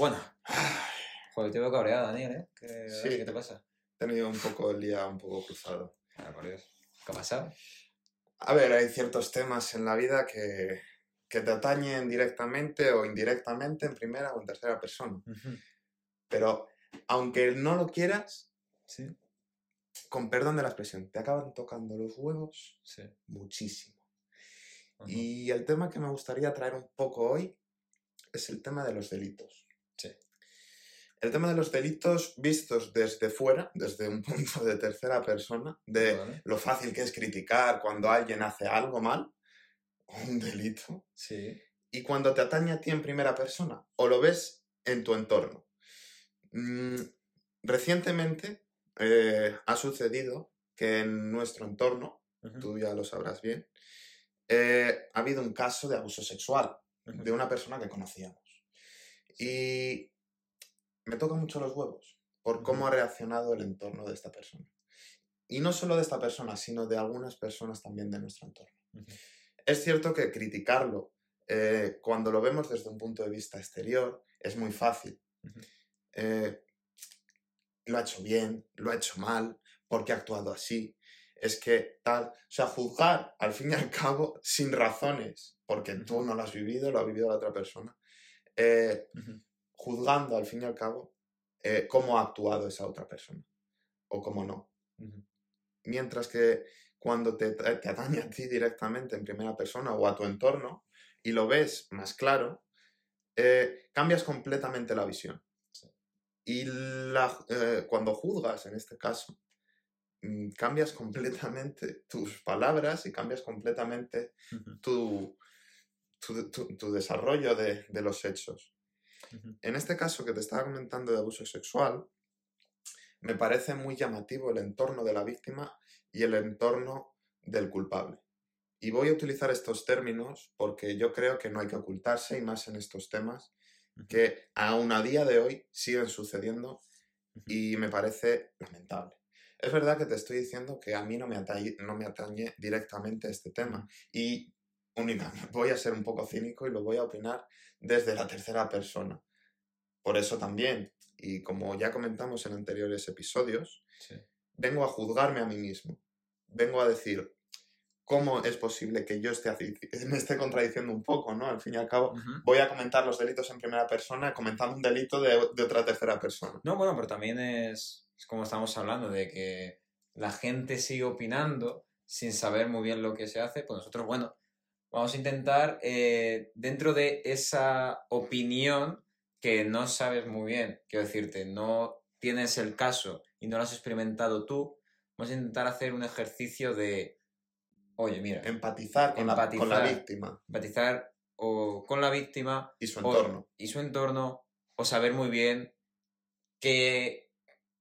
Bueno. Joder, te veo cabreado, Daniel, ¿eh? ¿Qué, Sí. ¿qué te pasa? He tenido un poco el día un poco cruzado. Ah, por Dios. ¿Qué ha pasado? A ver, hay ciertos temas en la vida que, que te atañen directamente o indirectamente en primera o en tercera persona. Pero aunque no lo quieras, Sí. con perdón de la expresión, te acaban tocando los huevos Sí. muchísimo. Y el tema que me gustaría traer un poco hoy es el tema de los delitos. Sí. El tema de los delitos vistos desde fuera, desde un punto de tercera persona, de Vale. lo fácil que es criticar cuando alguien hace algo mal, un delito, Sí. y cuando te atañe a ti en primera persona, o lo ves en tu entorno. Mm, recientemente eh, ha sucedido que en nuestro entorno, tú ya lo sabrás bien, eh, ha habido un caso de abuso sexual de una persona que conocíamos. Y me toca mucho los huevos por cómo ha reaccionado el entorno de esta persona. Y no solo de esta persona, sino de algunas personas también de nuestro entorno. Es cierto que criticarlo eh, cuando lo vemos desde un punto de vista exterior es muy fácil. Eh, lo ha hecho bien, lo ha hecho mal, ¿por qué ha actuado así? Es que tal, o sea, juzgar al fin y al cabo sin razones, porque tú no lo has vivido, lo ha vivido la otra persona, eh, juzgando al fin y al cabo eh, cómo ha actuado esa otra persona o cómo no. Mientras que cuando te, te atañe a ti directamente en primera persona o a tu entorno y lo ves más claro, eh, cambias completamente la visión. Y la- eh, cuando juzgas, en este caso, mm, cambias completamente tus palabras y cambias completamente tu, tu, tu- tu desarrollo de, de los hechos. Ujú. En este caso que te estaba comentando de abuso sexual, me parece muy llamativo el entorno de la víctima y el entorno del culpable. Y voy a utilizar estos términos porque yo creo que no hay que ocultarse, y más en estos temas, que aún a día de hoy siguen sucediendo y me parece lamentable. Es verdad que te estoy diciendo que a mí no me atañe, no me atañe directamente este tema y únicamente voy a ser un poco cínico y lo voy a opinar desde la tercera persona. Por eso también, y como ya comentamos en anteriores episodios, Sí. vengo a juzgarme a mí mismo. Vengo a decir, ¿cómo es posible que yo esté me esté contradiciendo un poco, ¿no? Al fin y al cabo, voy a comentar los delitos en primera persona comentando un delito de, de otra tercera persona. No, bueno, pero también es, es como estamos hablando, de que la gente sigue opinando sin saber muy bien lo que se hace, pues nosotros, bueno, vamos a intentar, eh, dentro de esa opinión que no sabes muy bien, quiero decirte, no tienes el caso y no lo has experimentado tú, vamos a intentar hacer un ejercicio de, oye, mira, Empatizar con, La, con la Empatizar. víctima empatizar o con la víctima y su o- entorno. y su entorno, o saber muy bien qué,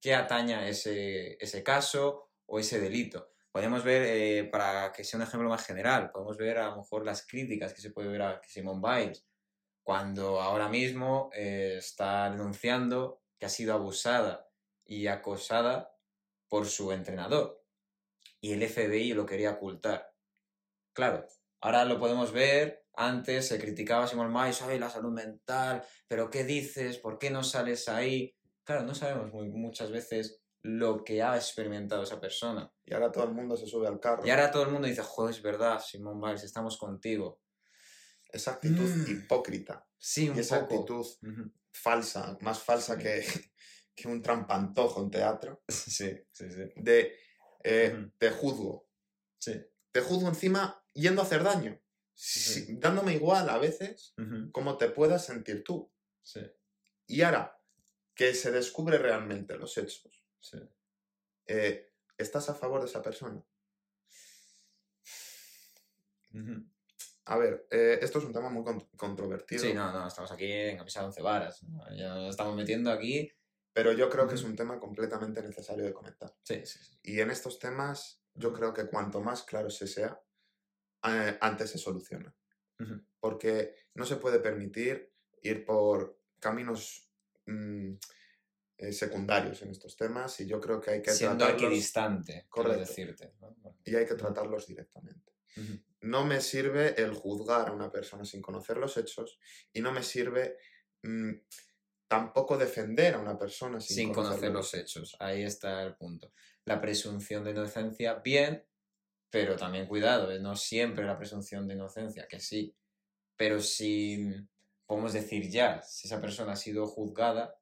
qué ataña ese, ese caso o ese delito. Podemos ver, eh, para que sea un ejemplo más general, podemos ver a lo mejor las críticas que se puede ver a Simone Biles, cuando ahora mismo eh, está denunciando que ha sido abusada y acosada por su entrenador. Y el FBI lo quería ocultar. Claro, ahora lo podemos ver. Antes se criticaba a Simone Biles, ay, la salud mental, pero ¿qué dices? ¿Por qué no sales ahí? Claro, no sabemos muchas veces lo que ha experimentado esa persona. Y ahora todo el mundo se sube al carro. Y ahora todo el mundo dice, joder, es verdad, Simone Biles, estamos contigo. Esa actitud Mm. hipócrita Sí, un y esa poco. actitud falsa, más falsa Sí. que, que un trampantojo en teatro, Sí, sí, sí. de eh, te juzgo. Sí. Te juzgo encima yendo a hacer daño. Sí. Sí, dándome igual a veces Ujú. cómo te puedas sentir tú. Sí, Y ahora que se descubre realmente los hechos, sí. eh, ¿estás a favor de esa persona? A ver, eh, esto es un tema muy con- controvertido, Sí, no, no, estamos aquí en camisa de once varas. ¿no? Ya nos estamos metiendo aquí. pero yo creo que es un tema completamente necesario de comentar. Sí, sí, sí. Y en estos temas, yo creo que cuanto más claro se sea, eh, antes se soluciona. Porque no se puede permitir ir por caminos mm, eh, secundarios en estos temas y yo creo que hay que Siendo tratarlos equidistante, Correcto. decirte. ¿no? Bueno. y hay que tratarlos directamente. No me sirve el juzgar a una persona sin conocer los hechos y no me sirve mm, tampoco defender a una persona sin, sin conocer los hechos. Ahí está el punto. La presunción de inocencia, bien, pero también cuidado, ¿eh? no siempre la presunción de inocencia, que sí. Pero si podemos decir ya, si esa persona ha sido juzgada,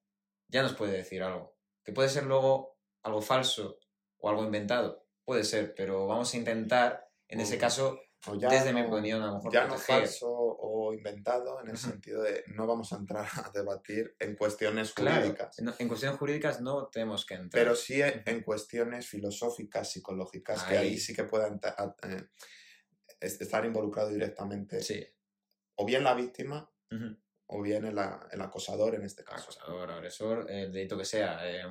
ya nos puede decir algo. Que puede ser luego algo falso o algo inventado, puede ser, pero vamos a intentar, en ese caso, desde mi opinión, a lo mejor ya no falso o inventado en el sentido de no vamos a entrar a debatir en cuestiones jurídicas. en cuestiones jurídicas no tenemos que entrar. Pero sí en, cuestiones filosóficas, psicológicas, que ahí sí que puedan eh, estar involucrado directamente. Sí. O bien la víctima, o bien el, acosador en este caso. Acosador, agresor, el delito que sea. Eh,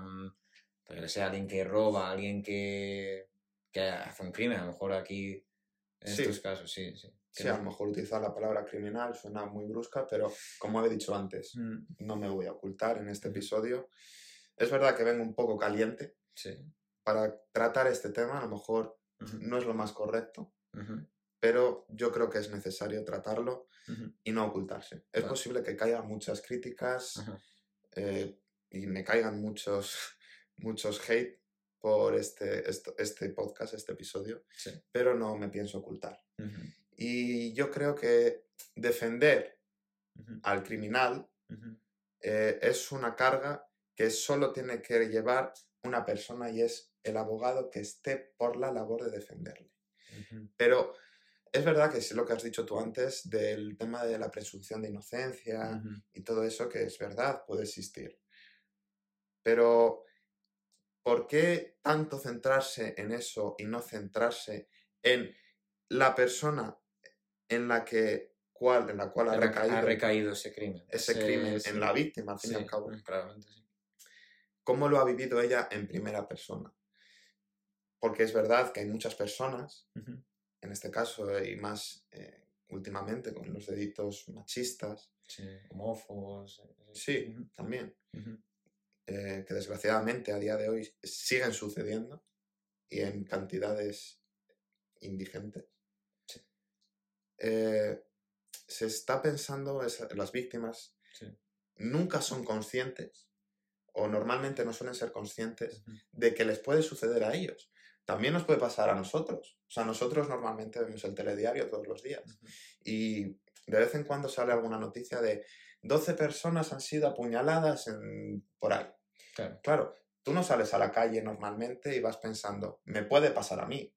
que sea alguien que roba, alguien que, que hace un crimen, a lo mejor aquí en estos casos, sí, sí. Sí, a lo mejor utilizar la palabra criminal suena muy brusca, pero como he dicho antes, mm. no me voy a ocultar en este episodio. Es verdad que vengo un poco caliente sí. para tratar este tema, a lo mejor no es lo más correcto, pero yo creo que es necesario tratarlo y no ocultarse. Es posible que caigan muchas críticas eh, y me caigan muchos, muchos hate por este, este podcast, este episodio, pero no me pienso ocultar. Y yo creo que defender al criminal eh, es una carga que solo tiene que llevar una persona y es el abogado que esté por la labor de defenderle. Pero es verdad que es lo que has dicho tú antes del tema de la presunción de inocencia y todo eso, que es verdad, puede existir. Pero ¿por qué tanto centrarse en eso y no centrarse en la persona en la que cual, en la cual ha recaído, ese crimen. Ese, crimen en la víctima, al fin y al cabo. Mm, ¿Cómo lo ha vivido ella en primera persona? Porque es verdad que hay muchas personas, en este caso y más eh, últimamente con los delitos machistas. homófobos. Eh, sí, también. Eh, que desgraciadamente a día de hoy siguen sucediendo y en cantidades indigentes. Eh, se está pensando, en las víctimas nunca son conscientes o normalmente no suelen ser conscientes de que les puede suceder a ellos. También nos puede pasar a nosotros. O sea, nosotros normalmente vemos el telediario todos los días y de vez en cuando sale alguna noticia de 12 personas han sido apuñaladas en, por ahí. Claro. tú no sales a la calle normalmente y vas pensando, me puede pasar a mí.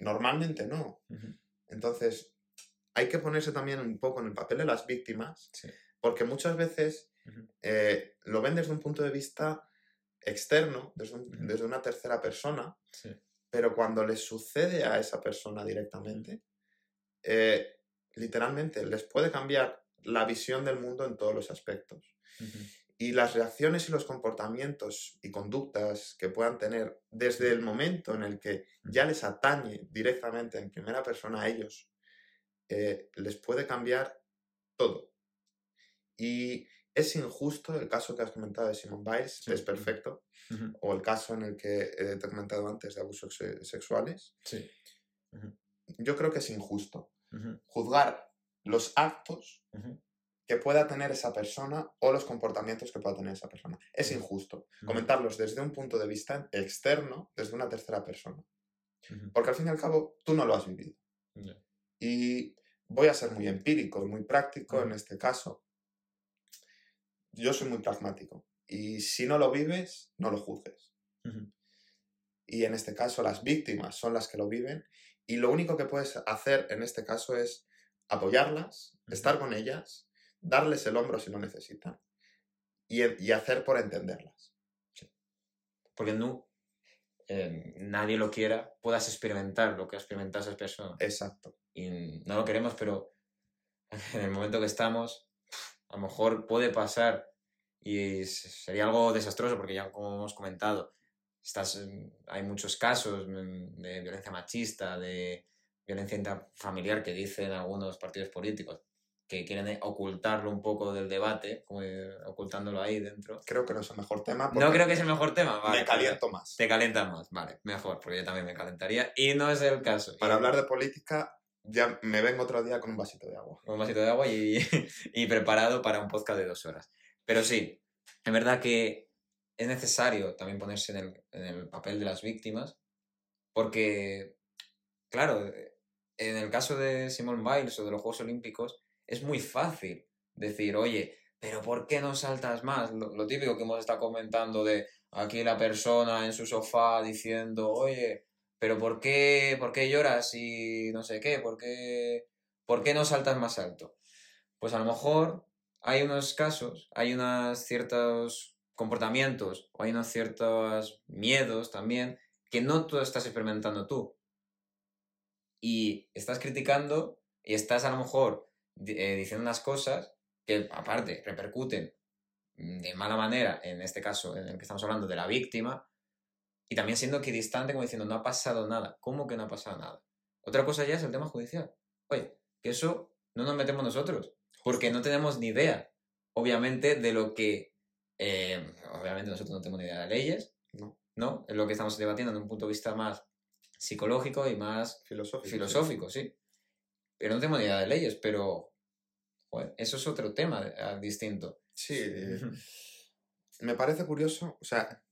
Normalmente no. Entonces, hay que ponerse también un poco en el papel de las víctimas, porque muchas veces eh, lo ven desde un punto de vista externo, desde, una tercera persona, pero cuando les sucede a esa persona directamente, eh, literalmente les puede cambiar la visión del mundo en todos los aspectos. Y las reacciones y los comportamientos y conductas que puedan tener desde el momento en el que ya les atañe directamente en primera persona a ellos eh, les puede cambiar todo. Y es injusto el caso que has comentado de Simon Biles, es perfecto, o el caso en el que he comentado antes de abusos sexuales. Sí. Yo creo que es injusto juzgar los actos que pueda tener esa persona o los comportamientos que pueda tener esa persona. Es injusto comentarlos desde un punto de vista externo, desde una tercera persona. Porque al fin y al cabo tú no lo has vivido. Y voy a ser muy empírico muy práctico en este caso. Yo soy muy pragmático. Y si no lo vives, no lo juzgues. Y en este caso las víctimas son las que lo viven. Y lo único que puedes hacer en este caso es apoyarlas, estar con ellas, darles el hombro si lo necesitan y, hacer por entenderlas. Porque no, eh, nadie lo quiera, puedas experimentar lo que ha experimentado esa persona. Exacto y no lo queremos, pero en el momento que estamos, a lo mejor puede pasar y sería algo desastroso porque ya como hemos comentado, estás, hay muchos casos de violencia machista, de violencia intrafamiliar que dicen algunos partidos políticos que quieren ocultarlo un poco del debate, ocultándolo ahí dentro. Creo que no es el mejor tema. No creo que es el mejor tema, vale. Me caliento más. Te calienta más, vale, mejor, porque yo también me calentaría y no es el caso. Para hablar de política, ya me vengo otro día con un vasito de agua. un vasito de agua y, y, preparado para un podcast de dos horas. Pero sí, Es verdad que es necesario también ponerse en el, en el papel de las víctimas, porque, claro, en el caso de Simone Biles o de los Juegos Olímpicos, es muy fácil decir, oye, pero ¿por qué no saltas más? Lo típico que hemos estado comentando de aquí la persona en su sofá diciendo, oye, pero ¿por qué, ¿por qué lloras y no sé qué? ¿Por qué, ¿Por qué no saltas más alto? Pues a lo mejor hay unos casos, hay unos ciertos comportamientos o hay unos ciertos miedos también que no tú estás experimentando tú. Y estás criticando y estás a lo mejor eh, diciendo unas cosas que aparte repercuten de mala manera, en este caso en el que estamos hablando de la víctima, y también siendo equidistante como diciendo no ha pasado nada. ¿Cómo que no ha pasado nada? Otra cosa ya es el tema judicial. Oye, que eso no nos metemos nosotros, porque no tenemos ni idea, obviamente, de lo que... eh, obviamente nosotros no tenemos ni idea de leyes, No. ¿no? Es lo que estamos debatiendo desde un punto de vista más psicológico y más Filosófico. filosófico, sí. Pero no tengo ni idea de leyes, pero joder, eso es otro tema eh, distinto. Sí, eh, me parece curioso, o sea,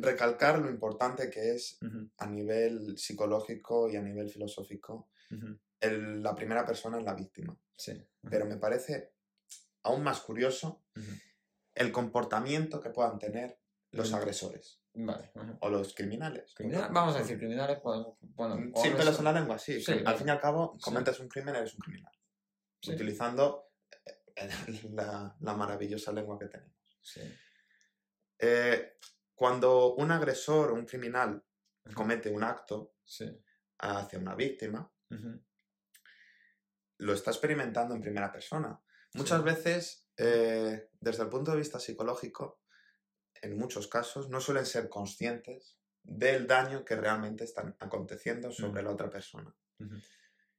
recalcar lo importante que es a nivel psicológico y a nivel filosófico el- la primera persona es la víctima. Sí. Pero me parece aún más curioso el comportamiento que puedan tener los agresores Vale. o los criminales. Criminal- Vamos a decir criminales, pues, bueno, Mm, Sin pelos en la lengua, sí. Sí, Al fin y al cabo, Sí. cometes un crimen, eres un criminal. Sí. Utilizando eh, la, la maravillosa lengua que tenemos. Sí. Eh, cuando un agresor o un criminal comete un acto Sí. hacia una víctima, lo está experimentando en primera persona. Muchas Sí. veces, eh, desde el punto de vista psicológico, en muchos casos, no suelen ser conscientes del daño que realmente están aconteciendo sobre la otra persona.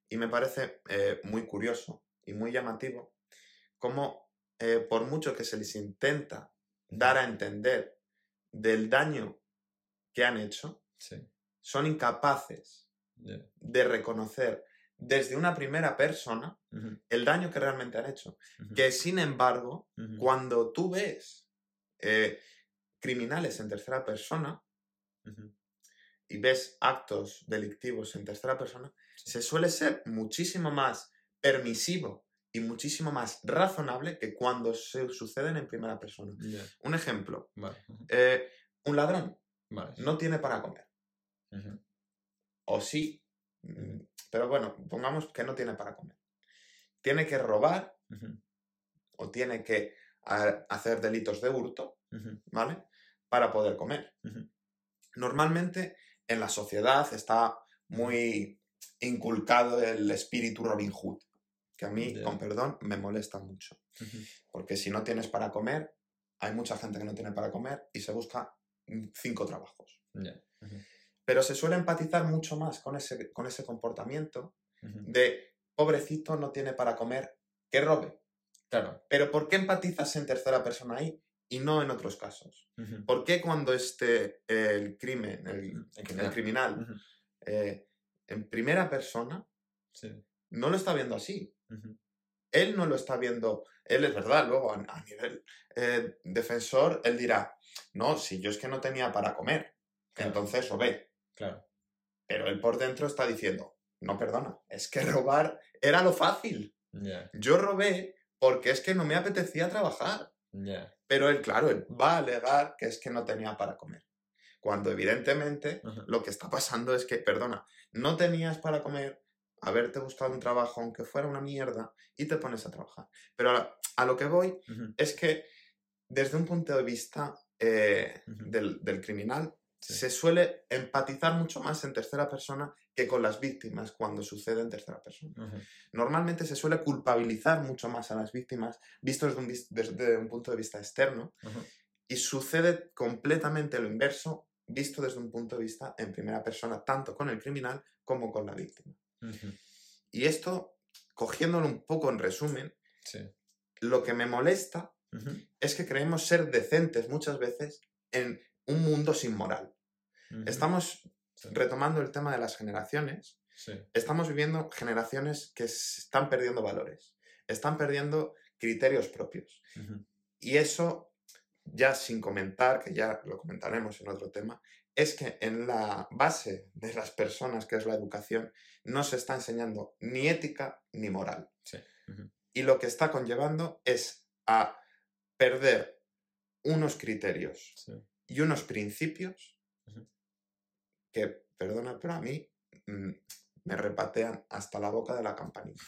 Y me parece eh, muy curioso y muy llamativo cómo, eh, por mucho que se les intenta dar a entender del daño que han hecho, Sí. son incapaces de reconocer desde una primera persona el daño que realmente han hecho. Que sin embargo, cuando tú ves eh, criminales en tercera persona y ves actos delictivos en tercera persona, se suele ser muchísimo más permisivo y muchísimo más razonable que cuando se suceden en primera persona. Un ejemplo, Vale. eh, un ladrón Vale. no tiene para comer, o sí, mm, pero bueno, pongamos que no tiene para comer. Tiene que robar o tiene que hacer delitos de hurto. ¿vale? Para poder comer. Normalmente en la sociedad está muy inculcado el espíritu Robin Hood, que a mí, con perdón, me molesta mucho. Porque si no tienes para comer, hay mucha gente que no tiene para comer y se busca mm, cinco trabajos. Pero se suele empatizar mucho más con ese, con ese comportamiento de pobrecito no tiene para comer, que robe. Claro. Pero ¿por qué empatizas en tercera persona ahí y no en otros casos? ¿Por qué cuando este, el crimen, el, El el criminal. eh, en primera persona, Sí. no lo está viendo así? Él no lo está viendo, él es verdad, luego a, a nivel eh, defensor, él dirá, no, si yo es que no tenía para comer, Claro. entonces robé. Claro. Pero él por dentro está diciendo, no, perdona, es que robar era lo fácil. Yo robé porque es que no me apetecía trabajar. Pero él, claro, él va a alegar que es que no tenía para comer. Cuando evidentemente lo que está pasando es que, perdona, no tenías para comer, haberte buscado un trabajo, aunque fuera una mierda, y te pones a trabajar. Pero a, a lo que voy Ujú. es que desde un punto de vista eh, del, del criminal, Sí. se suele empatizar mucho más en tercera persona que con las víctimas cuando sucede en tercera persona. Normalmente se suele culpabilizar mucho más a las víctimas, visto desde un, desde un punto de vista externo, y sucede completamente lo inverso, visto desde un punto de vista en primera persona, tanto con el criminal como con la víctima. Y esto, cogiéndolo un poco en resumen, Sí. lo que me molesta es que creemos ser decentes muchas veces en un mundo sin moral. Estamos Sí. retomando el tema de las generaciones, Sí. estamos viviendo generaciones que están perdiendo valores, están perdiendo criterios propios. Y eso ya sin comentar, que ya lo comentaremos en otro tema, es que en la base de las personas, que es la educación, no se está enseñando ni ética ni moral. Sí. Y lo que está conllevando es a perder unos criterios Sí. y unos principios que, perdona, pero a mí mm, me repatean hasta la boca de la campanilla.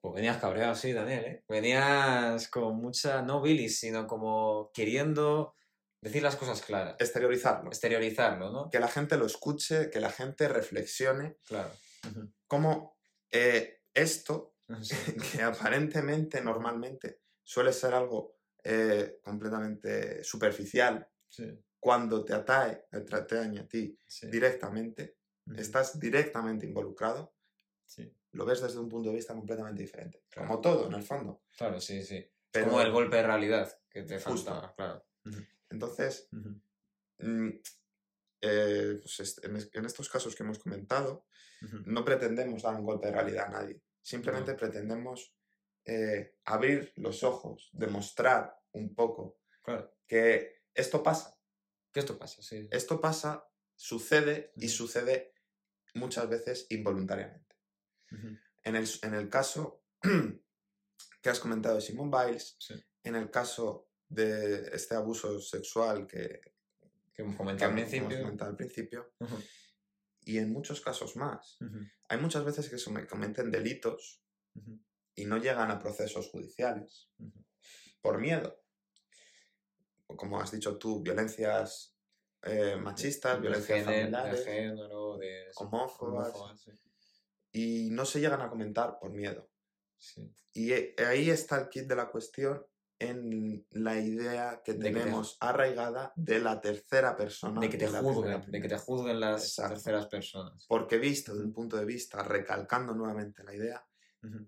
Pues venías cabreado, sí, Daniel, ¿eh? Venías con mucha, no bilis, sino como queriendo decir las cosas claras. Exteriorizarlo. Exteriorizarlo, ¿no? Que la gente lo escuche, que la gente reflexione Claro. Ujú. cómo eh, esto, Sí. que aparentemente, normalmente, suele ser algo eh, completamente superficial, Sí. cuando te atae, te atañe a ti Sí. directamente, estás directamente involucrado, lo ves desde un punto de vista completamente diferente. Claro. Como todo, en el fondo. Claro, sí, sí. Pero, como el golpe de realidad que te faltaba, claro. Entonces, mm, eh, pues est- en, es- en estos casos que hemos comentado, no pretendemos dar un golpe de realidad a nadie. Simplemente pretendemos eh, abrir los ojos, demostrar un poco Claro. que esto pasa. Que esto pasa, sí. Esto pasa, sucede y sucede muchas veces involuntariamente. En el, en el caso que has comentado de Simone Biles, Sí. en el caso de este abuso sexual que, Que hemos que comentado al hemos principio. comentado al principio, Ujú. y en muchos casos más. Hay muchas veces que se me cometen delitos y no llegan a procesos judiciales por miedo. Como has dicho tú, violencias eh, machistas, violencias familiares, de género, de homófobas, homófobas, sí. y no se llegan a comentar por miedo. Sí. Y eh, ahí está el kit de la cuestión en la idea que De que te- tenemos arraigada de la tercera persona. De que te la juzguen, de que te juzguen las Exacto. terceras personas. Porque visto de un punto de vista, recalcando nuevamente la idea,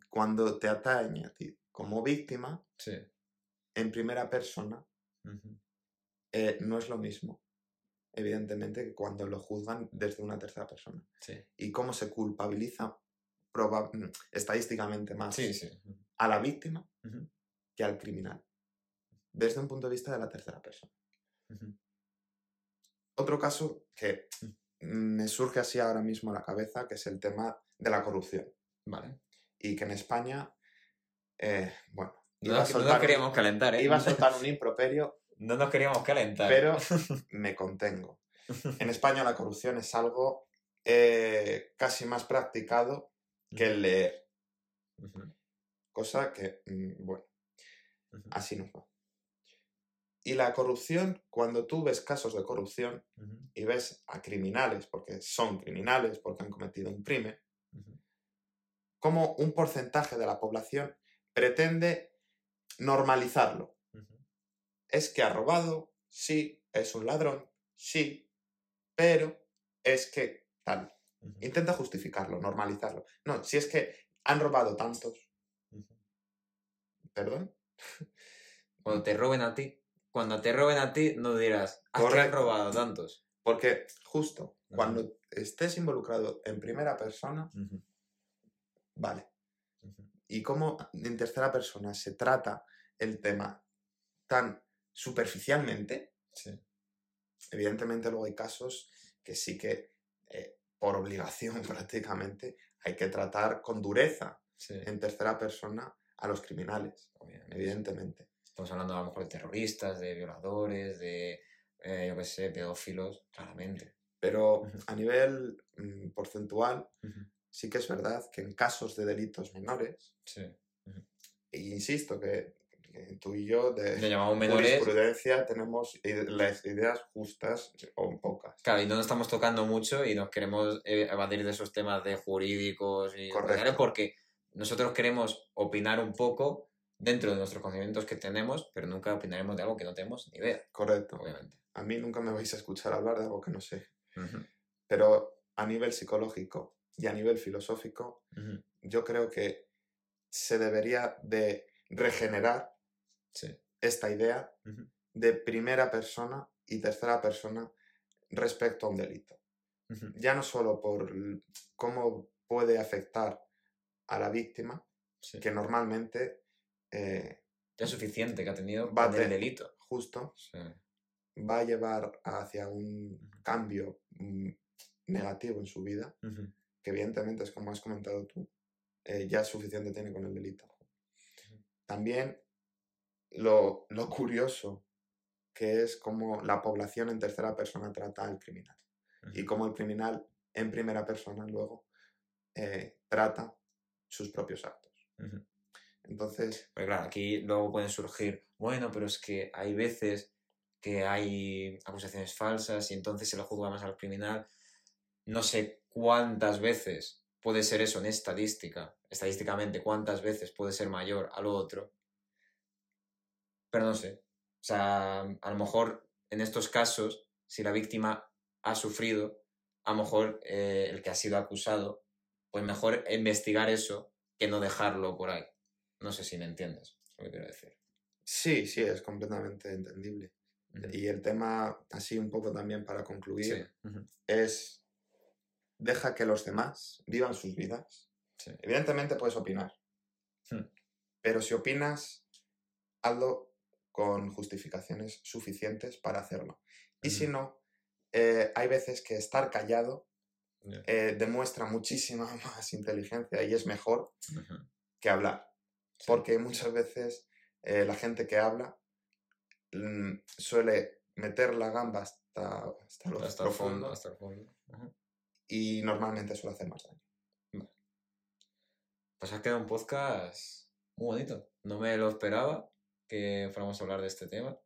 cuando te atañe a ti como víctima, Sí. en primera persona, eh, no es lo mismo, evidentemente, que cuando lo juzgan desde una tercera persona. Sí. Y cómo se culpabiliza mm, estadísticamente más Sí, a la víctima. Que al criminal, desde un punto de vista de la tercera persona. Otro caso que me surge así ahora mismo a la cabeza, que es el tema de la corrupción. Vale. Y que en España, eh, bueno, No iba a nos, no nos soltar un- queríamos calentar, ¿eh? iba a soltar un improperio, No nos queríamos calentar. pero me contengo. En España la corrupción es algo eh, casi más practicado que el leer, cosa que, mm, así nos va. Y la corrupción, cuando tú ves casos de corrupción y ves a criminales, porque son criminales, porque han cometido un crimen, como un porcentaje de la población pretende normalizarlo. Es que ha robado, sí, es un ladrón, sí, pero es que tal. Intenta justificarlo, normalizarlo. No, si es que han robado tantos, perdón, Cuando te roben a ti, cuando te roben a ti, no dirás, ¿a qué han Correcto. robado tantos? porque justo cuando estés involucrado en primera persona, vale. Y cómo en tercera persona se trata el tema tan superficialmente, Sí. evidentemente luego hay casos que sí que eh, por obligación prácticamente hay que tratar con dureza Sí. en tercera persona a los criminales, Obviamente. evidentemente. Estamos hablando a lo mejor de terroristas, de violadores, de, eh, yo qué sé, pedófilos, claramente. Pero a nivel mm, porcentual, sí que es verdad que en casos de delitos menores, Sí. e insisto que, que tú y yo de jurisprudencia tenemos ide- las ideas justas o pocas. Claro, y no nos estamos tocando mucho y nos queremos eh, evadir de esos temas de jurídicos y Correcto. porque nosotros queremos opinar un poco dentro de nuestros conocimientos que tenemos, pero nunca opinaremos de algo que no tenemos ni idea, Correcto. obviamente. A mí nunca me vais a escuchar hablar de algo que no sé. Pero a nivel psicológico y a nivel filosófico, yo creo que se debería de regenerar Sí. esta idea de primera persona y tercera persona respecto a un delito. Ya no solo por cómo puede afectar a la víctima, Sí. que normalmente, eh, Ya es suficiente que ha tenido Va con el de- delito. justo, Sí. va a llevar hacia un cambio mm, negativo en su vida, que evidentemente es como has comentado tú, eh, ya suficiente tiene con el delito. También lo, lo curioso que es cómo la población en tercera persona trata al criminal y cómo el criminal en primera persona luego eh, trata sus propios actos. Entonces, Porque claro, aquí luego pueden surgir, bueno, pero es que hay veces que hay acusaciones falsas y entonces se le juzga más al criminal. No sé cuántas veces puede ser eso en estadística, estadísticamente, cuántas veces puede ser mayor a lo otro. Pero no sé. O sea, a lo mejor en estos casos, si la víctima ha sufrido, a lo mejor eh, el que ha sido acusado, pues mejor investigar eso que no dejarlo por ahí. No sé si me entiendes lo que quiero decir. sí, sí, es completamente entendible. Y el tema, así un poco también para concluir, Sí. es deja que los demás vivan sus vidas. sí. Evidentemente puedes opinar, Hmm. pero si opinas, hazlo con justificaciones suficientes para hacerlo. Y si no, eh, hay veces que estar callado Ya. eh, demuestra muchísima más inteligencia y es mejor Ujú. que hablar. Sí. Porque muchas veces eh, la gente que habla mm, suele meter la gamba hasta, hasta lo Hasta profundo fondo, hasta el fondo. Ujú. y normalmente suele hacer más daño. Pues ha quedado un podcast muy bonito. No me lo esperaba que fuéramos a hablar de este tema.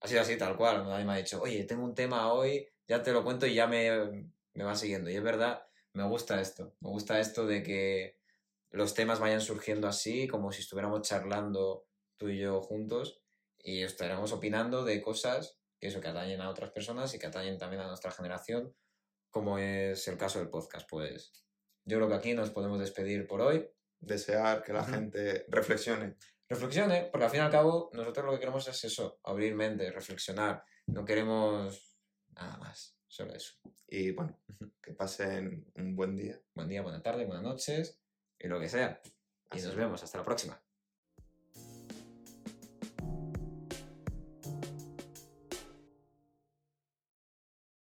Ha sido así, tal cual. Nadie me ha dicho, oye, tengo un tema hoy, ya te lo cuento y ya me, me va siguiendo. Y es verdad, me gusta esto. Me gusta esto de que los temas vayan surgiendo así, como si estuviéramos charlando tú y yo juntos y estuviéramos opinando de cosas que eso que atañen a otras personas y que atañen también a nuestra generación, como es el caso del podcast. Pues yo creo que aquí nos podemos despedir por hoy. Desear que la gente reflexione. Reflexione, porque al fin y al cabo nosotros lo que queremos es eso, abrir mente, reflexionar. No queremos nada más, solo eso. Y bueno, que pasen un buen día. Buen día, buena tarde, buenas noches y lo que sea. Y Así nos vemos, hasta la próxima.